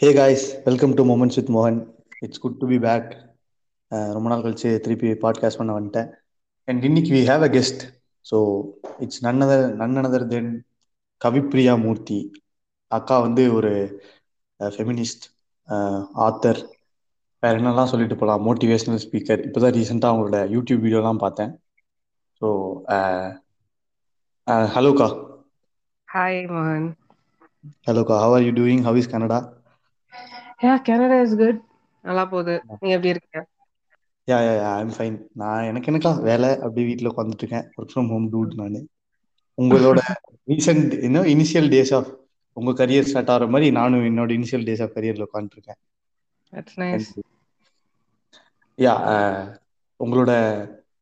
Hey guys welcome to moments with மோகன் it's good to be back ரொம்ப நாள் கழிச்சு திருப்பி பாட்காஸ்ட் பண்ண வந்துட்டேன். அண்ட் இன்னைக்கு we have a guest so it's another another then Kavipriya Murthy அக்கா வந்து ஒரு ஃபெமினிஸ்ட் ஆத்தர் வேற என்னெல்லாம் சொல்லிட்டு போகலாம் மோட்டிவேஷனல் ஸ்பீக்கர் இப்போ தான் ரீசெண்டாக அவங்களோட யூடியூப் வீடியோலாம் பார்த்தேன். ஸோ ஹலோக்கா ஹாய் மோகன் ஹலோக்கா how are you doing how is Canada yeah Canada is good நல்லா போகுது. நீ எப்படி இருக்க யா யா யா ஐம் ஃபைன் நான் எனக்கு எனக்கா வேலை அப்படி வீட்டில் உட்காந்துட்டு இருக்கேன் ஒர்க் ஃப்ரம் ஹோம் டூட் நான். உங்களோட ரீசெண்ட் இன்னும் இனிஷியல் டேஸ் ஆஃப் உங்க கரியர் ஸ்டார்ட் ஆகிற மாதிரி நானும் என்னோட இனிஷியல் டேஸ் ஆஃப் கரியர்ல உட்காந்துருக்கேன் யா உங்களோட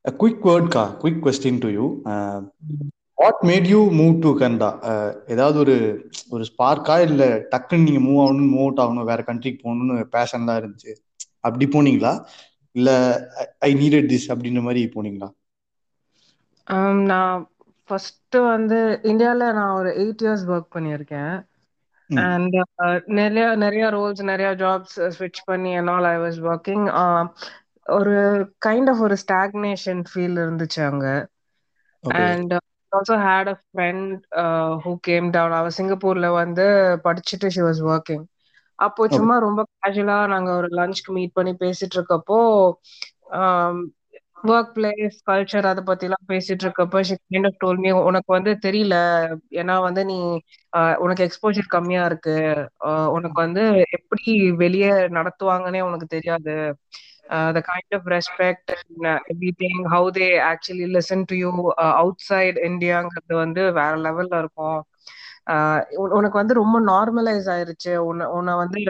quick வேர்ட்கா quick question to you what made you move to Canada ஏதாவது ஒரு ஒரு ஸ்பார்க்கா இல்ல டக்குன்னு நீங்க மூவ் ஆகணும் மூவ் அவுட் ஆகணும் வேற கண்ட்ரிக்கு போகணும்னு பேஷன்லாம் இருந்துச்சு? அப்படி போனீங்களா? இல்ல ஐ நீடட் திஸ் அப்படின்ற மாதிரி போனீங்களா? நான் ஃபர்ஸ்ட் வந்து இந்தியால நான் ஒரு எயிட் இயர்ஸ் ஒர்க் பண்ணியிருக்கேன். அண்ட் நிறைய நிறைய ரோல்ஸ் நிறைய ஜாப்ஸ் ஸ்விட்ச் பண்ணி என்னால் ஐ வாஸ் ஒர்க்கிங் ஒரு கைண்ட் ஆஃப் ஒரு ஸ்டாக்னேஷன் ஃபீல் இருந்துச்சு அங்க. And also had a friend who came down அவ சிங்கப்பூர்ல வந்து படிச்சுட்டு ஷி வாஸ் ஒர்க்கிங் அப்போ சும்மா ரொம்ப கேஷுவலா நாங்க ஒரு லஞ்ச்க்கு மீட் பண்ணி பேசிட்டு இருக்கப்போ ஒர்க் பிளேஸ் கல்ச்சர் அதை பத்தி எல்லாம் பேசிட்டு இருக்கப்போ she kind of told me உனக்கு வந்து தெரியல. ஏன்னா வந்து நீ உனக்கு எக்ஸ்போஜர் கம்மியா இருக்கு. உனக்கு வந்து எப்படி வெளியே நடத்துவாங்கன்னே உனக்கு தெரியாது. The kind of respect everything how they actually listen to you outside இந்தியாங்கிறது வந்து வேற லெவல்ல இருக்கும். உனக்கு வந்து ரொம்ப நார்மலைஸ் ஆயிருச்சு. உன்னை உன்னை வந்து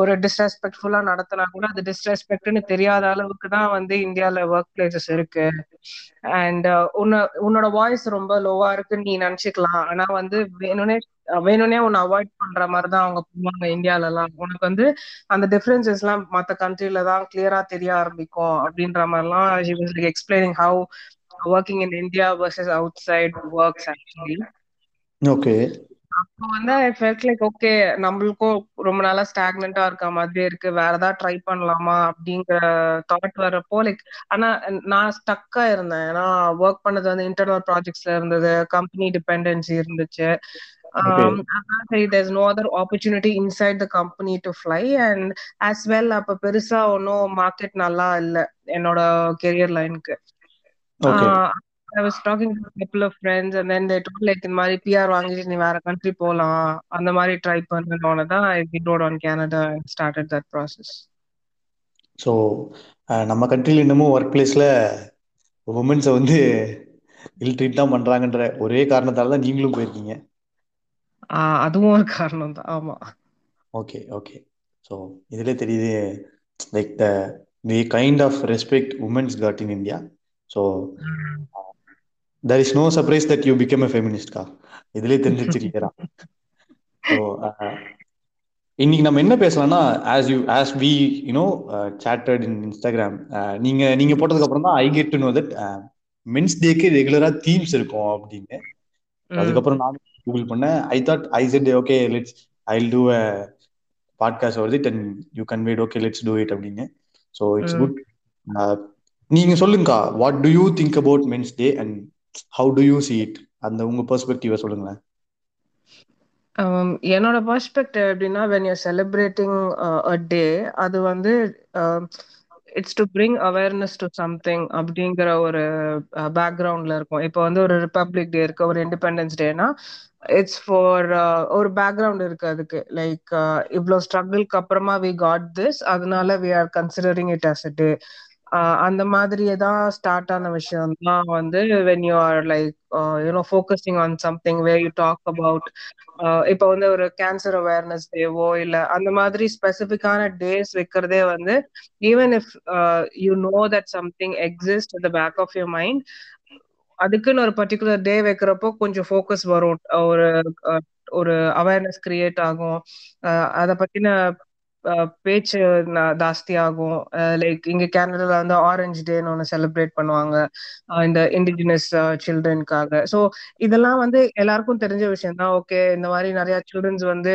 ஒரு டிஸ்ரெஸ்பெக்ட்ஃபுல்லா நடத்தினா கூட அது டிஸ்ரெஸ்பெக்ட்னு தெரியாத அளவுக்கு தான் வந்து இந்தியால ஒர்க் பிளேசஸ் இருக்கு அண்ட் உன்ன உன்னோட வாய்ஸ் ரொம்ப லோவா இருக்குன்னு நீ நினைச்சுக்கலாம். ஆனா வந்து வேணும்னே வேணும்னே உன்னை அவாய்ட் பண்ற மாதிரி தான் அவங்க பண்ணுவாங்க இந்தியால எல்லாம் உனக்கு வந்து அந்த டிஃபரன்சஸ் எல்லாம் மத்த கண்ட்ரில தான் கிளியரா தெரிய ஆரம்பிக்கும் அப்படின்ற மாதிரிலாம் explaining how working in India versus outside works actually okay. அப்போ வந்து ஐ ஃபெல்ட் லைக் ஓகே நம்மளுக்கும் ரொம்ப நாளா ஸ்டாக்னண்டா இருக்க மாதிரி இருக்கு. வேற ஏதாவது ட்ரை பண்ணலாமா அப்படிங்கிற தாட் வர்றப்போ லைக் ஆனா நான் ஸ்டக்கா இருந்தேன். ஏன்னா ஒர்க் பண்ணது வந்து இன்டர்னல் ப்ராஜெக்ட்ஸ்ல இருந்தது. கம்பெனி டிபெண்டன்சி இருந்துச்சு. No other opportunity inside the company to fly. And as well அப்ப பெருசா ஒன்னும் மார்க்கெட் நல்லா இல்ல என்னோட கெரியர் லைனுக்கு I was talking to a couple of friends and then they told like இந்த மாதிரி பிஆர் வாங்கிட்டு நீ வேற கண்ட்ரி போலாம். அந்த மாதிரி ட்ரை பண்ணனோட தான் I withdrew on Canada and started that process so நம்ம கண்ட்ரில இன்னமும் ஒர்க் பிளேஸ்ல உமன்ஸை வந்து இல் ட்ரீட் தான் பண்றாங்கன்ற ஒரே காரணத்தால தான் நீங்களும் போயிருக்கீங்க. அதுவும் ஒரு காரணம் தான். ஆமா. ஓகே ஓகே ஸோ இதுல தெரியுது like the the kind of respect women's got in India so there is no surprise that you become a ஃபெமினிஸ்ட்கா இதுலயே தெரிஞ்சிச்சிருக்கிறா ஸோ இன்னைக்கு நம்ம என்ன பேசலாம்னா as you as we you know chatted in Instagram நீங்க நீங்க போட்டதுக்கு அப்புறம் தான் I get to know that men's டேக்கு ரெகுலரா தீம்ஸ் இருக்கும் அப்படின்னு. அதுக்கப்புறம் நான் கூகுள் பண்ணேன். I thought I said okay let's I do a podcast வருது and you conveyed okay let's do it அப்படின்னு. ஸோ இட்ஸ் குட் நீங்க சொல்லுங்கக்கா what do you think about men's day and how do you see it அந்த உங்க பெர்ஸ்பெக்டிவ சொல்லுங்களேன். Um, என்னோட perspective எப்படின்னா when you celebrating a day அது வந்து it's to bring awareness to something அப்படிங்கிற ஒரு uh, பேக்ரவுண்ட்ல இருக்கும். இப்போ வந்து ஒரு ரிப்பப்ளிக் டே இருக்கு ஒரு இண்டிபெண்டன்ஸ் டேனா இட்ஸ் ஃபார் ஒரு பேக்ரவுண்ட் இருக்கு அதுக்கு. லைக் இவ்வளோ ஸ்ட்ரகிள்க்கு அப்புறமா வி காட் திஸ் அதனால we are considering it as a day அந்த மாதிரியே தான் ஸ்டார்ட் ஆன விஷயம் தான் வந்து when you are like you know focusing on something way you talk about இப்போ வந்து ஒரு கேன்சர் அவேர்னஸ் டேவோ இல்ல அந்த மாதிரி ஸ்பெசிஃபிக்கான டேஸ் வைக்கிறதே வந்து even if you know that something exist the back of your mind அதுக்குன்னு ஒரு பர்டிகுலர் டே வைக்கிறப்போ கொஞ்சம் ஃபோக்கஸ் வரும். ஒரு ஒரு அவேர்னஸ் கிரியேட் ஆகும். அதை பத்தின பேச்சு ஜாஸ்தி ஆகும் லைக் இங்க கேனடால வந்து ஆரஞ்சு டேன்னு ஒன்று செலிப்ரேட் பண்ணுவாங்க. இந்த இண்டிஜினஸ் சில்ட்ரனுக்காக ஸோ இதெல்லாம் வந்து எல்லாருக்கும் தெரிஞ்ச விஷயம் தான். ஓகே இந்த மாதிரி நிறைய சில்ட்ரன்ஸ் வந்து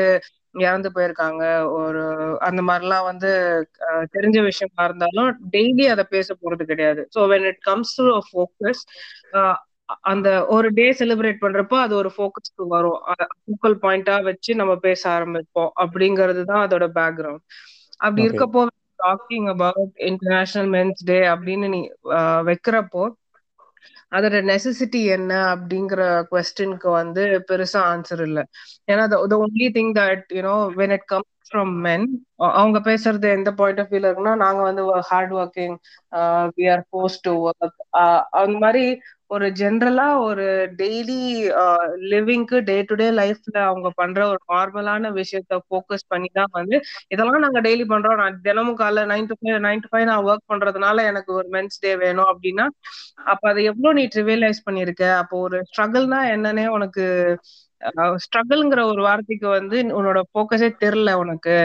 இறந்து போயிருக்காங்க. ஒரு அந்த மாதிரிலாம் வந்து தெரிஞ்ச விஷயமா இருந்தாலும் டெய்லி அதை பேச போறது கிடையாது. So when it comes to focus அந்த ஒரு டே செலிப்ரேட் பண்றப்போ அது ஒரு ஃபோக்கஸ்க்கு வரும். ஃபோக்கல் பாயிண்டா வச்சு நம்ம பேச ஆரம்பிப்போம். அப்படிங்கிறது தான் அதோட பேக்ரவுண்ட் அப்படி இருக்கப்போ talking about international men's day அப்படின்னு நீ வைக்கிறப்போ அதோட நெசசிட்டி என்ன அப்படிங்கிற கொஸ்டினுக்கு வந்து பெருசா ஆன்சர் இல்லை. ஏன்னா the only thing that you know when it come from men அவங்க பேசுறது எந்த பாயிண்ட் ஆஃப் வியூல இருக்குன்னா நாங்க வந்து hard working we are pose to work அந்த மாதிரி ஒரு ஜென்ரலா ஒரு டெய்லி லிவிங்க்கு டே டு டே லைஃப்ல அவங்க பண்ற ஒரு நார்மலான விஷயத்த ஃபோக்கஸ் பண்ணி தான் வந்து இதெல்லாம் நாங்க டெய்லி பண்றோம். நான் தினமும் காலைல nine to five nine to five நான் ஒர்க் பண்றதுனால எனக்கு ஒரு மென்ஸ் டே வேணும் அப்படின்னா அப்ப அதை எவ்வளவு நீ ட்ரிவியலைஸ் பண்ணிருக்க அப்போ ஒரு ஸ்ட்ரகிள்னா என்னன்னே உனக்கு ஸ்ட்ரகிள்ங்கிற ஒரு வார்த்தைக்கு வந்து உன்னோட போக்கஸே தெரில உனக்கு.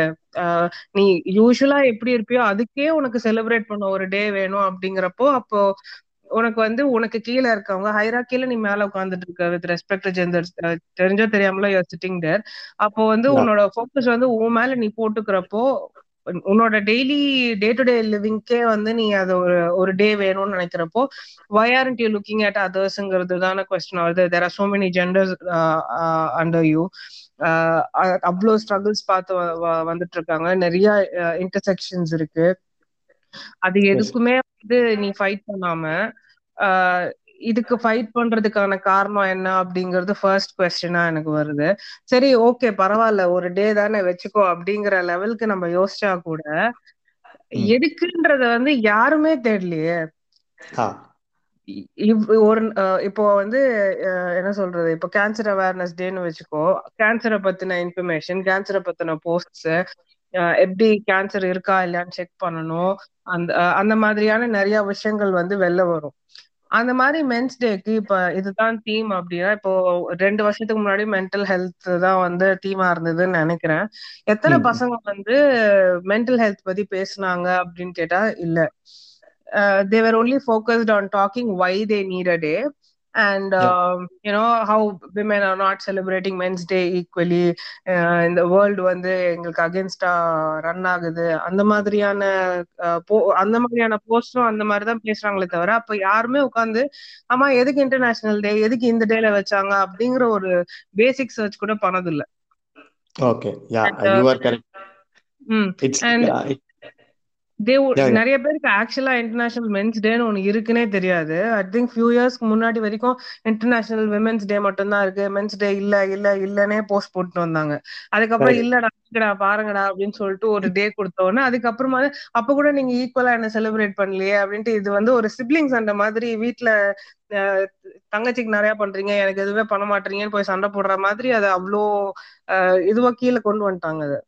நீ யூஸ்வலா எப்படி இருப்பியோ அதுக்கே உனக்கு செலிப்ரேட் பண்ண ஒரு டே வேணும் அப்படிங்கிறப்போ அப்போ உனக்கு வந்து உனக்கு கீழே இருக்கவங்க ஹைராக்கில நீ மேல உட்காந்துட்டு இருக்க வித் ரெஸ்பெக்ட் ஜெண்டர் தெரிஞ்சோ தெரியாமலோ யூஆர் சிட்டிங் தேர் அப்போ வந்து உன்னோட ஃபோக்கஸ் வந்து உன் மேல நீ போட்டுக்கிறப்போ உன்னோட டெய்லி டே டு டே லிவிங்க்கே வந்து நீ அது ஒரு ஒரு டே வேணும்னு நினைக்கிறப்போ why aren't you looking at அதர்ஸ்ங்கிறது தானே கொஸ்டின் வருது there are so many genders under you அவ்வளோ ஸ்ட்ரகிள்ஸ் பார்த்து வந்துட்டு இருக்காங்க. நிறைய இன்டர்செக்ஷன்ஸ் இருக்கு. அது எதுக்குமே வந்து நீ ஃபைட் பண்ணாம இதுக்கு ஃபைட் பண்றதுக்கான காரணம் என்ன அப்படிங்கறது ஃபர்ஸ்ட் கொஸ்டினா எனக்கு வருது. சரி ஓகே பரவாயில்ல ஒரு டே தானே வச்சுக்கோ அப்படிங்கிற லெவலுக்கு நம்ம யோசிச்சா கூட எதுக்குன்றத வந்து யாருமே தேடலையே. ஒரு இப்போ வந்து என்ன சொல்றது இப்போ கேன்சர் அவேர்னஸ் டேன்னு வச்சுக்கோ கேன்சரை பத்தின இன்ஃபர்மேஷன் கேன்சரை பத்தின போஸ்ட்ஸ் எப்படி கேன்சர் இருக்கா இல்லையான்னு செக் பண்ணணும். அந்த அந்த மாதிரியான நிறைய விஷயங்கள் வந்து வெளில வரும். அந்த மாதிரி மென்ஸ் டேக்கு இப்ப இதுதான் தீம் அப்படின்னா இப்போ ரெண்டு வருஷத்துக்கு முன்னாடி மென்டல் ஹெல்த் தான் வந்து தீமா இருந்ததுன்னு நினைக்கிறேன். எத்தனை பசங்க வந்து மென்டல் ஹெல்த் பத்தி பேசினாங்க அப்படின்னு கேட்டா இல்ல. They were only focused on talking why they need a day and um, you know how women are not celebrating men's day equally இந்த வேர்ல்டு வந்து எங்களுக்கு அகேன்ஸ்டா ரன் ஆகுது. அந்த மாதிரியான அந்த மாதிரியான போஸ்டும் அந்த மாதிரி தான் பேசுறாங்களே தவிர அப்ப யாருமே உட்காந்து ஆமா எதுக்கு இன்டர்நேஷனல் டே எதுக்கு இந்த டேல வச்சாங்க? அப்படிங்கிற ஒரு பேசிக் சர்ச் கூட பண்ணதில்ல. Okay yeah you are correct ம். அண்ட் நிறைய பேருக்கு ஆக்சுவலா இன்டர்நேஷனல் மென்ஸ் டேன்னு ஒன்னு இருக்குன்னே தெரியாது. ஐ திங்க் ஃபியூ இயர்ஸ்க்கு முன்னாடி வரைக்கும் இன்டர்நேஷனல் விமென்ஸ் டே மட்டும் தான் இருக்கு. மென்ஸ் டே இல்ல இல்ல இல்லன்னே போஸ்ட் போட்டு வந்தாங்க. அதுக்கப்புறம் இல்லடா பாருங்கடா அப்படின்னு சொல்லிட்டு ஒரு டே கொடுத்தோன்னு அதுக்கப்புறமா அப்ப கூட நீங்க ஈக்குவலா என்ன செலிப்ரேட் பண்ணலையே அப்படின்ட்டு இது வந்து ஒரு சிப்ளிங்ஸ் அந்த மாதிரி வீட்டுல தங்கச்சிக்கு நிறைய பண்றீங்க எனக்கு எதுவுமே பண்ண மாட்டீங்கன்னு போய் சண்டை போடுற மாதிரி அது அவ்வளோ இதுவா கீழே கொண்டு வந்துட்டாங்க அது.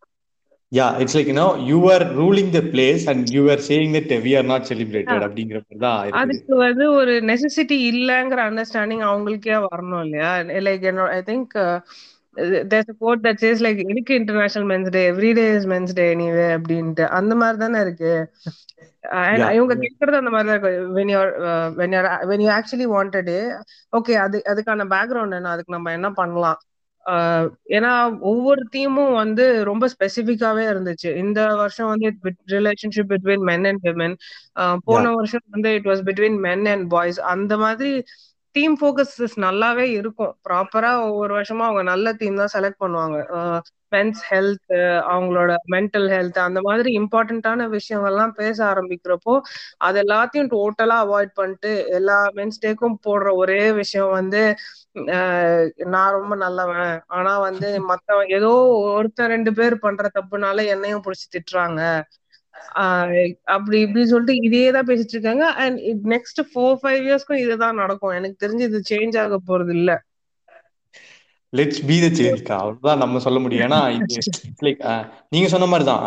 Yeah it's like you know you are ruling the place and you are saying that we are not celebrated அப்படிங்கிற மாதிரி தான் அதுக்கு வந்து ஒரு நெசசிட்டி இல்லங்கிற அண்டர்ஸ்டாண்டிங் அவங்களுக்கே வரணும் இல்லையா? லைக் என்னோட I think there's quote that says like எதுக்கு international men's day every day is men's day anyway அப்படின்ட்டு. அந்த மாதிரி தானே இருக்கு? இவங்க கேட்கறது அந்த மாதிரி தான் இருக்கு. When your when your when you actually wanted okay அது அதுக்கான பேக்ரவுண்ட் என்ன? அதுக்கு நம்ம என்ன பண்ணலாம்? ஏன்னா ஒவ்வொரு தீமும் வந்து ரொம்ப ஸ்பெசிபிக்காவே இருந்துச்சு. இந்த வருஷம் வந்து relationship between men and women போன வருஷம் வந்து it was between men and boys அந்த மாதிரி டீம் ஃபோக்கஸ் நல்லாவே இருக்கும். ப்ராப்பரா ஒவ்வொரு வருஷமா அவங்க நல்ல டீம் தான் செலக்ட் பண்ணுவாங்க. மென்ஸ் ஹெல்த் அவங்களோட மென்டல் ஹெல்த் அந்த மாதிரி இம்பார்ட்டன்டான விஷயங்கள்லாம் பேச ஆரம்பிக்கிறப்போ அது எல்லாத்தையும் டோட்டலா அவாய்ட் பண்ணிட்டு எல்லா மென்ஸ் டேக்கும் போடுற ஒரே விஷயம் வந்து நான் ரொம்ப நல்லவன். ஆனா வந்து மத்தவன் ஏதோ ஒருத்தர் ரெண்டு பேர் பண்ற தப்புனால என்னையும் புடிச்சு திட்டுறாங்க. அப்படி இப்படி சொல்லிட்டு இதே தான் பேசிட்டு இருக்காங்க. அண்ட் நெக்ஸ்ட் ஃபோர் ஃபைவ் இயர்ஸ்க்கும் இதுதான் நடக்கும். எனக்கு தெரிஞ்சு இது சேஞ்ச் ஆக போறது இல்ல. லெட்ஸ் பி த சேஞ்ச்க்கா அவ்வளவுதான் நம்ம சொல்ல முடியும். ஏன்னா லைக் நீங்க சொன்ன மாதிரி தான்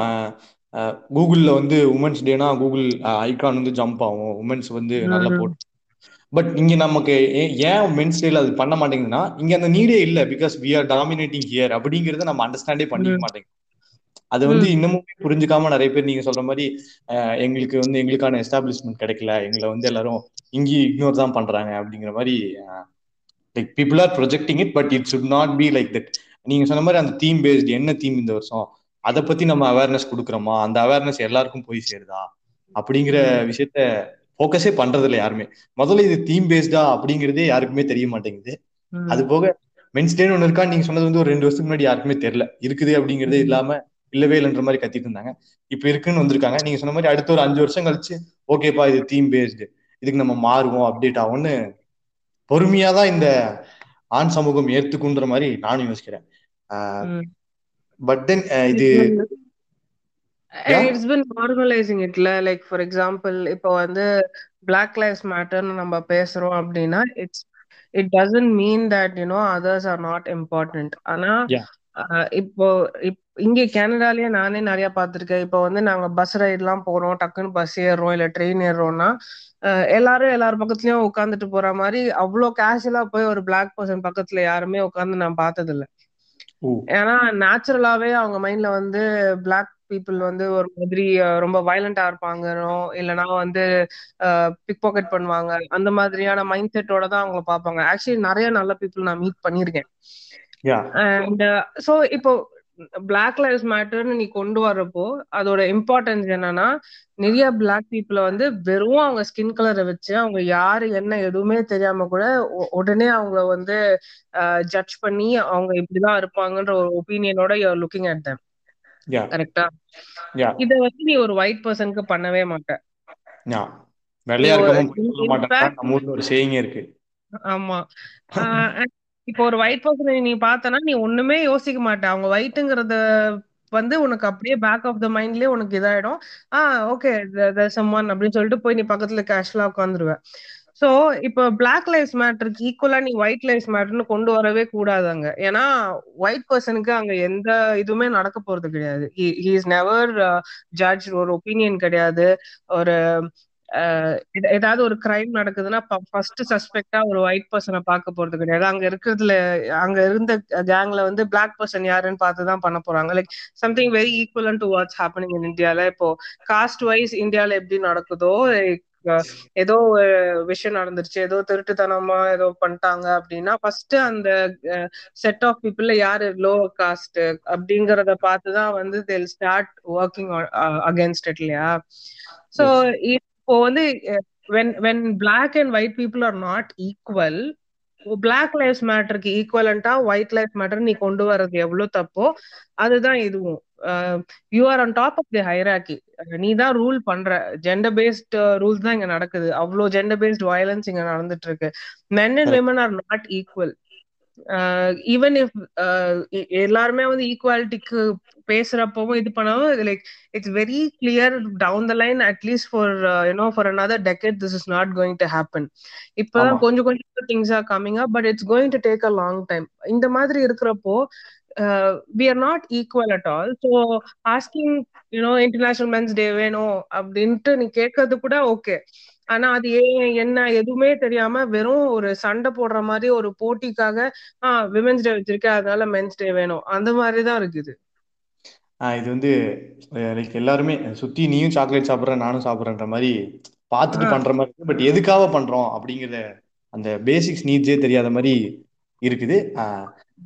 கூகுள்ல வந்து உமன்ஸ் டேனா கூகுள் ஐகான் வந்து ஜம்ப் ஆகும். உமன்ஸ் வந்து நல்லா போட்டு. பட் இங்க நமக்கு ஏன் மென்ஸ் டேல அது பண்ண மாட்டேங்குதுன்னா இங்க அந்த நீடே இல்ல. Because we are dominating here அப்படிங்கறத நம்ம அண்டர்ஸ்டாண்டே பண்ணிக்க மாட்டேங்குது. அது வந்து இன்னமுமே புரிஞ்சுக்காம நிறைய பேர் நீங்க சொல்ற மாதிரி எங்களுக்கு வந்து எங்களுக்கான எஸ்டாப்ளிஷ்மெண்ட் கிடைக்கல. எங்களை வந்து எல்லாரும் இங்கேயும் இக்னோர் தான் பண்றாங்க அப்படிங்கிற மாதிரி like people are projecting it but it should not be like that நீங்க சொன்ன மாதிரி அந்த தீம் பேஸ்டு என்ன தீம் இந்த வருஷம்? அதை பத்தி நம்ம அவேர்னஸ் கொடுக்குறோமா? அந்த அவேர்னஸ் எல்லாருக்கும் போய் சேருதா? அப்படிங்கிற விஷயத்த ஃபோக்கஸே பண்றது இல்லை யாருமே. முதல்ல இது தீம் பேஸ்டா அப்படிங்கிறதே யாருக்குமே தெரிய மாட்டேங்குது. அது போக மென்ஸ் டேன்னு ஒன்று இருக்கா? நீங்க சொன்னது வந்து ஒரு ரெண்டு வருஷத்துக்கு முன்னாடி யாருக்குமே தெரியல. இருக்குது அப்படிங்கிறதே இல்லாம இல்லவே இல்லைன்ற மாதிரி கத்திட்டு இருந்தாங்க. இப்ப இருக்குன்னு வந்திருக்காங்க. நீங்க சொன்ன மாதிரி அடுத்த ஒரு அஞ்சு வருஷம் கழிச்சு ஓகேப்பா இது தீம் பேஸ்டு இதுக்கு நம்ம மாறுவோம் அப்டேட் ஆகும்னு பொறுமையா தான் இந்த ஆண் சமூகம் ஏத்துக்குன்ற மாதிரி நானும் யோசிக்கிறேன். பட் தென் இது இட்ஸ் பின் நார்மலைசிங் இட்ல லைக் ஃபார் எக்ஸாம்பிள் இப்போ வந்து பிளாக் லைஃப்ஸ் மேட்டர்னு நம்ம பேசுறோம் அப்படின்னா it's it doesn't mean that you know others are not important ஆனா இப்போ இங்க கனடாலயே நானே நிறைய பார்த்திருக்கேன். இப்போ வந்து நாங்க பஸ் ரைட்லாம் போறோம் டக்குன்னு பஸ் ஏறுறோம் இல்ல ட்ரெயின் ஏறுறோம்னா எல்லாரும் எல்லார் பக்கத்துலயும் உட்காந்துட்டு போற மாதிரி அவ்வளோ கேஷுவலா போய் ஒரு பிளாக் பர்சன் பக்கத்துல யாருமே உட்காந்து நான் பார்த்தது இல்ல ஏன்னா நேச்சுரலாவே அவங்க மைண்ட்ல வந்து பிளாக் பீப்புள் வந்து ஒரு மாதிரி ரொம்ப வயலண்டா இருப்பாங்கனோ இல்லைன்னா வந்து பிக் பாக்கெட் பண்ணுவாங்க அந்த மாதிரியான மைண்ட் செட்டோட தான் அவங்க பார்ப்பாங்க. ஆக்சுவலி நிறைய நல்ல பீப்புள் நான் மீட் பண்ணிருக்கேன் அண்ட் ஸோ இப்போ பிளாக் லைஃப் மேட்டர்னு நீ கொண்டு வரப்போ அதோட இம்பார்ட்டன்ஸ் என்னன்னா நிறைய பிளாக் பீப்புளை வந்து வெறும் அவங்க ஸ்கின் கலரை வச்சு அவங்க யாரு என்ன எதுவுமே தெரியாம கூட உடனே அவங்கள வந்து ஜட்ஜ் பண்ணி அவங்க இப்படிதான் இருப்பாங்கன்ற ஒரு ஒப்பீனியனோட யூஆர் லுக்கிங் அட் தம் கரெக்டா இத வந்து நீ ஒரு ஒயிட் பர்சனுக்கு பண்ணவே மாட்ட. வெள்ளையா இருக்கவும் ஒரு சேயிங் இருக்கு. ஆமா. இப்போ ஒரு ஒயிட் பர்சன் நீ பார்த்தனா நீ ஒண்ணுமே யோசிக்க மாட்ட. அவங்க ஒயிட்டுங்கிறத வந்து உனக்கு அப்படியே பேக் ஆஃப் த மைண்ட்லயே உனக்கு இதாயிடும். ஆஹ் ஓகே சம்மான் அப்படின்னு சொல்லிட்டு போய் நீ பக்கத்துல கேஷ்லா உட்காந்துருவ சோ இப்போ பிளாக் லைஃப் மேட்டருக்கு ஈக்குவலா நீ ஒயிட் லைஃப் மேட்டர்னு கொண்டு வரவே கூடாதாங்க ஏன்னா ஒயிட் பர்சனுக்கு அங்க எந்த இதுவுமே நடக்க போறது கிடையாது. ஹி இஸ் நெவர் ஜட்ஜ் ஒரு ஒப்பீனியன் கிடையாது. ஒரு ஏதாவது ஒரு கிரைம் நடக்குதுன்னா ஃபர்ஸ்ட் சஸ்பெக்டா ஒரு ஒயிட் பர்சனை பார்க்க போறது கிடையாது. அங்க இருக்கிறதுல அங்க இருந்த கேங்ல வந்து பிளாக் பர்சன் யாருன்னு பார்த்துதான் பண்ண போறாங்க. Like something very equal to what's happening in இந்தியால இப்போ காஸ்ட் வைஸ் இந்தியால எப்படி நடக்குதோ ஏதோ விஷயம் நடந்துருச்சு ஏதோ திருட்டுத்தனமா ஏதோ பண்ணிட்டாங்க அப்படின்னா ஃபர்ஸ்ட் அந்த செட் ஆஃப் பீப்புள்ல யாரு லோ காஸ்ட் அப்படிங்கறத பார்த்துதான் வந்து they'll start working against it இல்லையா? சோ இப்போ வந்து when when black and white people are not equal black life மேட்டருக்கு ஈக்குவலண்டா ஒயிட் லைஃப் மேட்டர் நீ கொண்டு வர்றது எவ்வளவு தப்போ அதுதான் இதுவும். You are on top of the hierarchy நீ தான் ரூல் பண்ற. ஜெண்டர் பேஸ்ட் ரூல்ஸ் தான் இங்க நடக்குது. அவ்வளோ ஜெண்டர் பேஸ்ட் வயலன்ஸ் இங்க நடந்துட்டு இருக்கு. Men and women are not equal even if எல்லாருமே வந்து ஈக்குவாலிட்டிக்கு பேசுறப்பவும் இது பண்ணாலும் like it's very clear down the line at least for you know for another decade this is not going to happen இப்பதான் கொஞ்சம் கொஞ்சம் things are coming up but it's going to take a long time இந்த மாதிரி இருக்கிறப்போ we are not equal at all so asking you know international men's day வேணும் அப்படின்ட்டு நீ கேட்கறது கூட ஓகே ஆனா அது ஏன் என்ன எதுவுமே தெரியாம வெறும் ஒரு சண்டை போடுற மாதிரி ஒரு போட்டிக்காக ஆஹ் விமென்ஸ் டே வச்சிருக்கேன் அதனால மென்ஸ் டே வேணும். அந்த மாதிரிதான் இருக்குது. இது வந்து லைக் எல்லாருமே சுத்தி நீயும் சாக்லேட் சாப்பிட்ற நானும் சாப்பிட்றன்ற மாதிரி பார்த்துட்டு பண்ற மாதிரி இருக்கு. பட் எதுக்காக பண்றோம் அப்படிங்கிற அந்த பேசிக்ஸ் நீட்ஸே தெரியாத மாதிரி இருக்குது.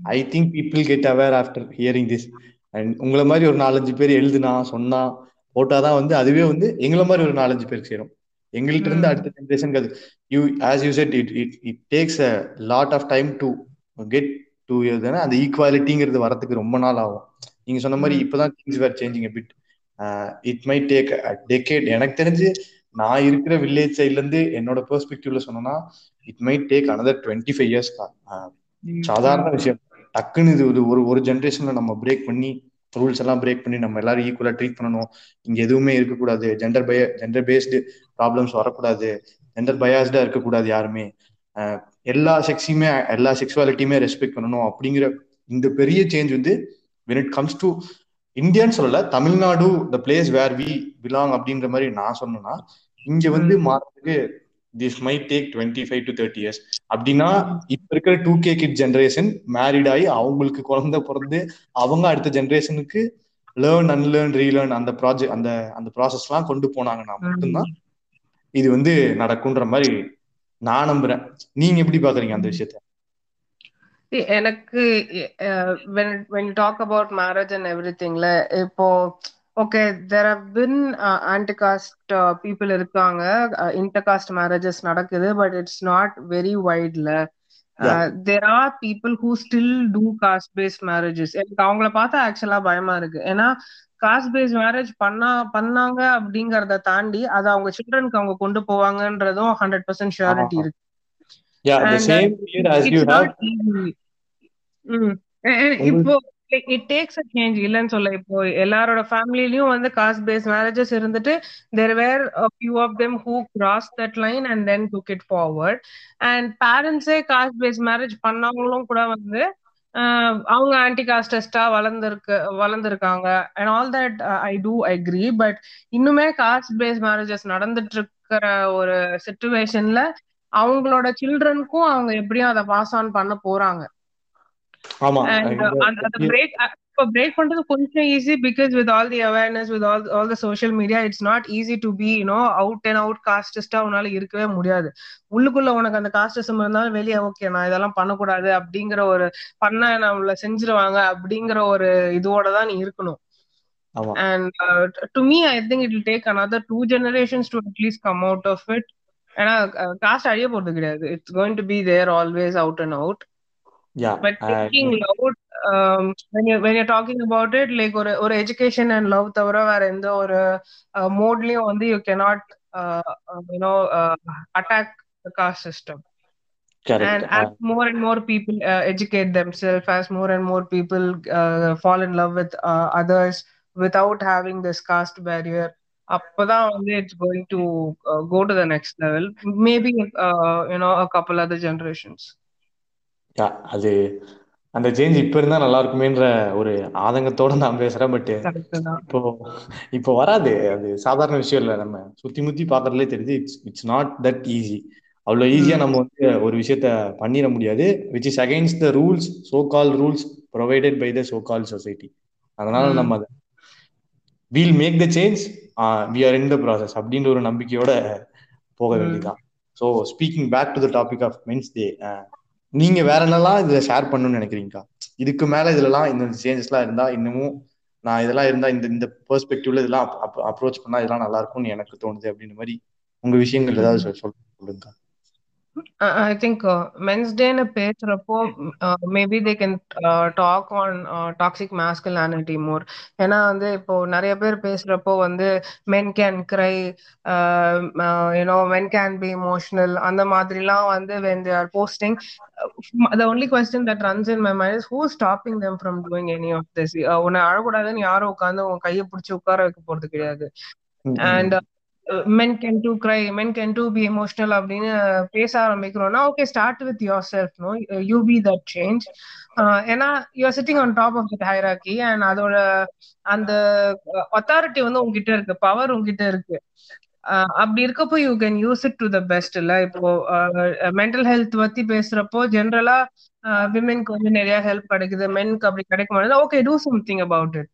I think people get aware after hearing this and உங்களை மாதிரி ஒரு நாலஞ்சு பேர் எழுதுனா சொன்னா போட்டாதான் வந்து அதுவே வந்து எங்களை மாதிரி ஒரு நாலஞ்சு பேருக்கு சேரும். எங்கள்கிட்ட இருந்து அடுத்த ஜென்ரேஷனுக்கு அது you as you said it it it takes a lot of time to get to அந்த ஈக்குவாலிட்டிங்கிறது வரதுக்கு ரொம்ப நாள் ஆகும். நீங்க சொன்ன மாதிரி இப்பதான் things were changing but it might take decade எனக்கு தெரிஞ்சு நான் இருக்கிற வில்லேஜ் சைட்ல இருந்து என்னோட பெர்ஸ்பெக்டிவ்ல சொன்னோம்னா it might take another twenty five years தான். சாதாரண விஷயம். டக்குன்னு இது ஒரு ஒரு ஜென்ரேஷன்ல நம்ம பிரேக் பண்ணி ரூல்ஸ் எல்லாம் பிரேக் பண்ணி நம்ம எல்லாரும் ஈக்குவலா ட்ரீட் பண்ணணும். இங்க எதுவுமே இருக்கக்கூடாது. Gender bias gender based problems வரக்கூடாது. ஜெண்டர் பயாஸ்டா இருக்கக்கூடாது யாருமே. எல்லா செக்ஸையுமே எல்லா செக்ஸுவாலிட்டியுமே ரெஸ்பெக்ட் பண்ணணும் அப்படிங்கிற இந்த பெரிய சேஞ்ச் வந்து வென் இட் கம்ஸ் டு இந்தியான்னு சொல்லல Tamil Nadu the place where we belong அப்படின்ற மாதிரி நான் சொன்னேன்னா இங்க வந்து மாறதுக்கு this my take twenty five to thirty years அப்படின்னா இப்ப இருக்கிற two K kid generation married ஆகி அவங்களுக்கு குழந்தை பிறந்து அவங்க அடுத்த ஜென்ரேஷனுக்கு லேர்ன் அன்லேர்ன் ரீலேர்ன் அந்த ப்ராஜெக்ட் அந்த அந்த ப்ராசஸ் எல்லாம் கொண்டு போனாங்கன்னா மட்டும்தான் இது வந்து நடக்கும்ன்ற மாதிரி நான் நம்புறேன். நீங்க எப்படி பாக்குறீங்க அந்த விஷயத்த? எனக்கு when when you talk about marriage and everything ல இப்போ okay there have been anti caste people இருக்காங்க. இன்டர் காஸ்ட் மேரேஜஸ் நடக்குது but it's not very வைட்ல there are people who still do caste based marriages எனக்கு அவங்கள பார்த்தா ஆக்சுவலா பயமா இருக்கு. ஏன்னா காஸ்ட் பேஸ்ட் மேரேஜ் பண்ணா பண்ணாங்க அப்படிங்கறத தாண்டி அதை அவங்க சில்ட்ரனுக்கு அவங்க கொண்டு போவாங்கன்றதும் ஹண்ட்ரட் பர்சன்ட் ஷியாரிட்டி இருக்கு. Yeah, the same here as you have. இப்போ இட் டேக்ஸ் அ சேஞ்ச் இல்லைன்னு சொல்ல இப்போ எல்லாரோட ஃபேமிலிலயும் வந்து காஸ்ட் பேஸ்ட் மேரேஜஸ் இருந்துட்டு there were few of them who cross that line and then took it forward and பேரண்ட்ஸே caste based marriage பண்ணவங்களும் கூட வந்து அவங்க ஆன்டி காஸ்டஸ்டா வளர்ந்துருக்கு வளர்ந்துருக்காங்க. And all that I do agree but இன்னுமே காஸ்ட் பேஸ்ட் மேரேஜஸ் நடந்துட்டு இருக்கிற ஒரு சுச்சுவேஷன்ல அவங்களோட சில்ட்ரனுக்கும் அவங்க எப்படியும் அதை பாஸ் ஆன் பண்ண போறாங்க. இப்போ பிரேக் பண்றது கொஞ்சம் easy because with all the awareness with all all the social media it's not easy to be you know out and out காஸ்டிஸ்டா உன்னால இருக்கவே முடியாது. உள்ளுக்குள்ள உனக்கு அந்த காஸ்டிசம் இருந்தாலும் வெளியே ஓகே நான் இதெல்லாம் பண்ணக்கூடாது அப்படிங்கிற ஒரு பண்ண நம்மள செஞ்சிருவாங்க அப்படிங்கிற ஒரு இதோட தான் நீ இருக்கணும். And to me I think it take another two generations to at least come out of it ஏன்னா காஸ்ட் அழிய போறது கிடையாது. It's going to be there always out and out yeah but taking uh, loud um, when you when you're talking about it like ஒரு ஒரு education and love தவிர வேற எந்த ஒரு மோட்லயும் வந்து you cannot uh, you know uh, attack the caste system Correct. and as more and more people uh, educate themselves as more and more people uh, fall in love with uh, others without having this caste barrier அப்பதான் வந்து it's going to go to the next level maybe you know a couple other generations அது அந்த change இப்ப இருந்தா நல்லா இருக்குமேன்ற ஒரு ஆதங்கத்தோட நான் பேசுறேன் பட் இப்போ இப்போ வராது. அது சாதாரண விஷயம் இல்ல. நம்ம சுத்தி முத்தி பாக்குறதுலே தெரியுது. It's it's not that easy அவ்வளவு ஈஸியா நம்ம வந்து ஒரு விஷயத்த பண்ணிட முடியாது which is against the rules so called rules provided by the so called society அதனால நம்ம அதை we'll make the change we are in the process அப்படின்ற ஒரு நம்பிக்கையோட போக வேண்டியதான் so speaking back to the topic of men's day நீங்க வேற என்னெல்லாம் இதுல ஷேர் பண்ணணும்னு நினைக்கிறீங்கக்கா? இதுக்கு மேல இதுலலாம் இந்த சேஞ்சஸ் எல்லாம் இருந்தா இன்னமும் நான் இதெல்லாம் இருந்தா இந்த இந்த பெர்ஸ்பெக்டிவ்ல இதெல்லாம் அப்ரோச் பண்ணா இதெல்லாம் நல்லா இருக்கும்னு எனக்கு தோணுது அப்படின்ற மாதிரி உங்க விஷயங்கள் ஏதாவது சொல்லுங்க ஐ திங்க் மென்ஸ் டேன்னு பேசுறப்போ maybe they can talk on toxic masculinity more ஏன்னா வந்து இப்போ நிறைய பேர் பேசுறப்போ வந்து men can cry you know men can be emotional அந்த மாதிரிலாம் வந்து when they are posting the only question that runs in my mind is who's stopping them from doing any of this? உன்னை அழக்கூடாதுன்னு யாரும் உட்காந்து உன் கையை பிடிச்சி உட்கார வைக்க போறது கிடையாது. And men can too cry men can too be emotional அப்படின்னு பேச ஆரம்பிக்கிறோம்னா okay start with yourself no you be that change ஏன்னா you're sitting on top of that hierarchy and அதோட அந்த அத்தாரிட்டி வந்து உங்ககிட்ட இருக்கு பவர் உங்ககிட்ட இருக்கு. அப்படி இருக்கப்போ you can use it to the best இல்ல? இப்போ மென்டல் ஹெல்த் பத்தி பேசுறப்போ ஜென்ரலா விமென்க்கு வந்து நிறைய ஹெல்ப் கிடைக்குது மென்க்கு அப்படி கிடைக்க மாட்டேது okay do something about it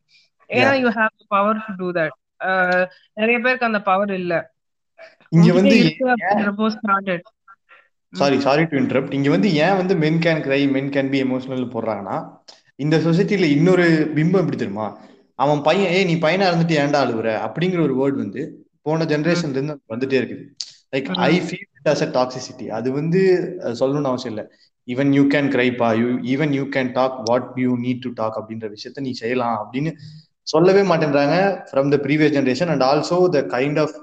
ஏன்னா you have power to do that நிறைய பேருக்கு அந்த பவர் இல்ல. இங்க வந்து சாரி சாரி டு இன்டரப்ட் இங்க வந்து ஏன் வந்து men can cry men can be emotional போடுறாங்கன்னா இந்த சொசைட்டில இன்னொரு பிம்பம் எப்படி தெரியுமா? அவன் பையன் ஏய் நீ பையனா இருந்துட்டு ஏன்டா அழுகுற அப்படிங்கிற ஒரு வேர்ட் வந்து போன ஜென்ரேஷன்ல இருந்து வந்துட்டே இருக்குது. Like I feel it as a toxicity அது வந்து சொல்லணும்னு அவசியம் இல்லை. Even you can கிரைப்பா you even you can talk what you need to talk அப்படின்ற விஷயத்த நீ செய்யலாம் அப்படின்னு சொல்லவே மாட்டேன்றாங்க from the previous generation and also the kind of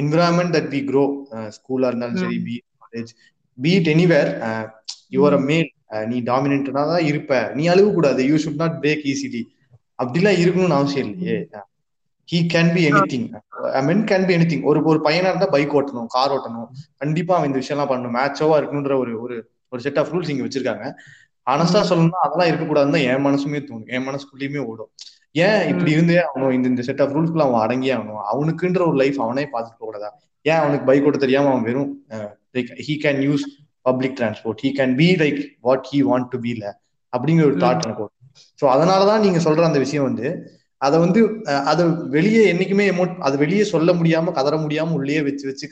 environment that we grow ஸ்கூலா இருந்தாலும் சரி be college be it anywhere your a male நீ டாமினண்டா தான் இருப்ப. நீ அழுக கூடாது you should not break easily அப்படிலாம் இருக்கணும்னு அவசியம் இல்லையே. He can be anything men can be anything ஒரு ஒரு பையனா இருந்தா பைக் ஓட்டணும் கார் ஓட்டணும். கண்டிப்பா அவன் இந்த விஷயம்லாம் பண்ணணும். மேட்சோவா இருக்கணுன்ற ஒரு ஒரு ஒரு செட் ஆஃப் ரூல்ஸ் இங்க வச்சிருக்காங்க. ஆனஸ்டா சொல்லணும்னா அதெல்லாம் இருக்கக்கூடாதுன்னு தான் என் மனசுமே தோணும். என் மனசுக்குள்ளேயுமே ஓடும். ஏன் இப்படி இருந்தே அவனும் இந்த இந்த செட் ஆஃப் ரூல்ஸ்க்குள்ள அவன் அடங்கியே ஆகணும். அவனுக்குன்ற ஒரு லைஃப் அவனே பார்த்துட்டு போகக்கூடாதா? ஏன் அவனுக்கு பைக் ஓட்ட தெரியாம அவன் வெறும் like he can use public transport he can be like what he want to be ல அப்படிங்கிற ஒரு தாட் எனக்கு ஸோ அதனாலதான் நீங்க சொல்ற அந்த விஷயம் வந்து அதை வந்து அதை வெளியே என்னைக்குமே எமோட் அது வெளியே சொல்ல முடியாம கதற முடியாம உள்ளே வச்சு வச்சு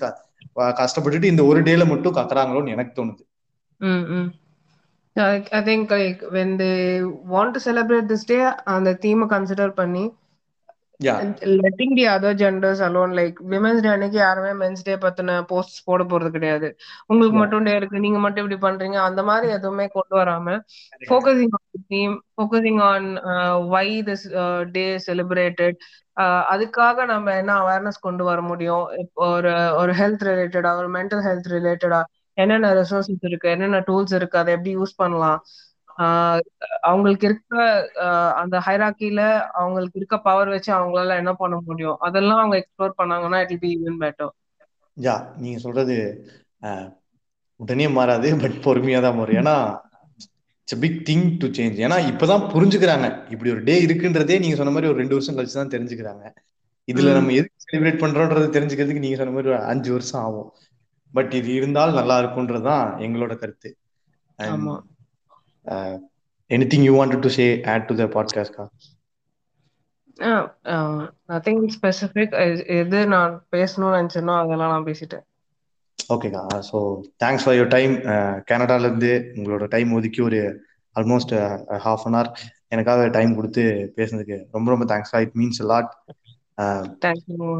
கஷ்டப்பட்டுட்டு இந்த ஒரு டேல மட்டும் கத்துறாங்களோன்னு எனக்கு தோணுது. I think like when they want to celebrate this day அந்த தீமை கன்சிடர் பண்ணி letting the other genders alone like women's day அன்னைக்கு யாருமே மென்ஸ் டே பத்தின போஸ்ட் போட போறது கிடையாது. உங்களுக்கு மட்டும் டே இருக்கு நீங்க மட்டும் இப்படி பண்றீங்க அந்த மாதிரி எதுவுமே கொண்டு வராம focusing on theme focusing on why this day celebrated அதுக்காக நம்ம என்ன அவேர்னஸ் கொண்டு வர முடியும்? ஒரு ஒரு ஹெல்த் ரிலேட்டடா ஒரு மென்டல் ஹெல்த் ரிலேட்டடா என்னென்ன ரிசோர்சஸ் இருக்கு? என்னென்ன டூல்ஸ் இருக்கு? அதை எப்படி யூஸ் பண்ணலாம்? அவங்களுக்கு இருக்க அந்த ஹைராக்கில அவங்களுக்கு இருக்க பவர் வச்சு அவங்களால என்ன பண்ண முடியும்? அதெல்லாம் அவங்க எக்ஸ்ப்ளோர் பண்ணாங்கன்னா it be even better yeah நீங்க சொல்றது உடனே மாறாது பட் பொறுமையா தான் மாறும். ஏன்னா it's big thing to change ஏன்னா இப்பதான் புரிஞ்சுக்கிறாங்க. இப்படி ஒரு டே இருக்குன்றதே நீங்க சொன்ன மாதிரி ஒரு ரெண்டு வருஷம் கழிச்சு தான் தெரிஞ்சுக்கிறாங்க. இதுல நம்ம எதுக்கு செலிப்ரேட் பண்றோன்றது தெரிஞ்சுக்கிறதுக்கு நீங்க சொன்ன மாதிரி ஒரு அஞ்சு வருஷம் ஆகும். பட் இது இருந்தால் நல்லா இருக்கும்ன்றதுதான் எங்களோட கருத்து. Anything you wanted to say add to the podcast கா நத்திங் ஸ்பெசிபிக் எது நான் பேசணும்னு நினைச்சேனோ அதெல்லாம் நான் பேசிட்டேன். ஓகேக்கா so thanks for your time கனடால இருந்து உங்களோட டைம் ஒதுக்கி ஒரு ஆல்மோஸ்ட் ஹாஃப் அன் ஹவர் எனக்காக டைம் கொடுத்து பேசுனதுக்கு ரொம்ப ரொம்ப thanks it means lot thank you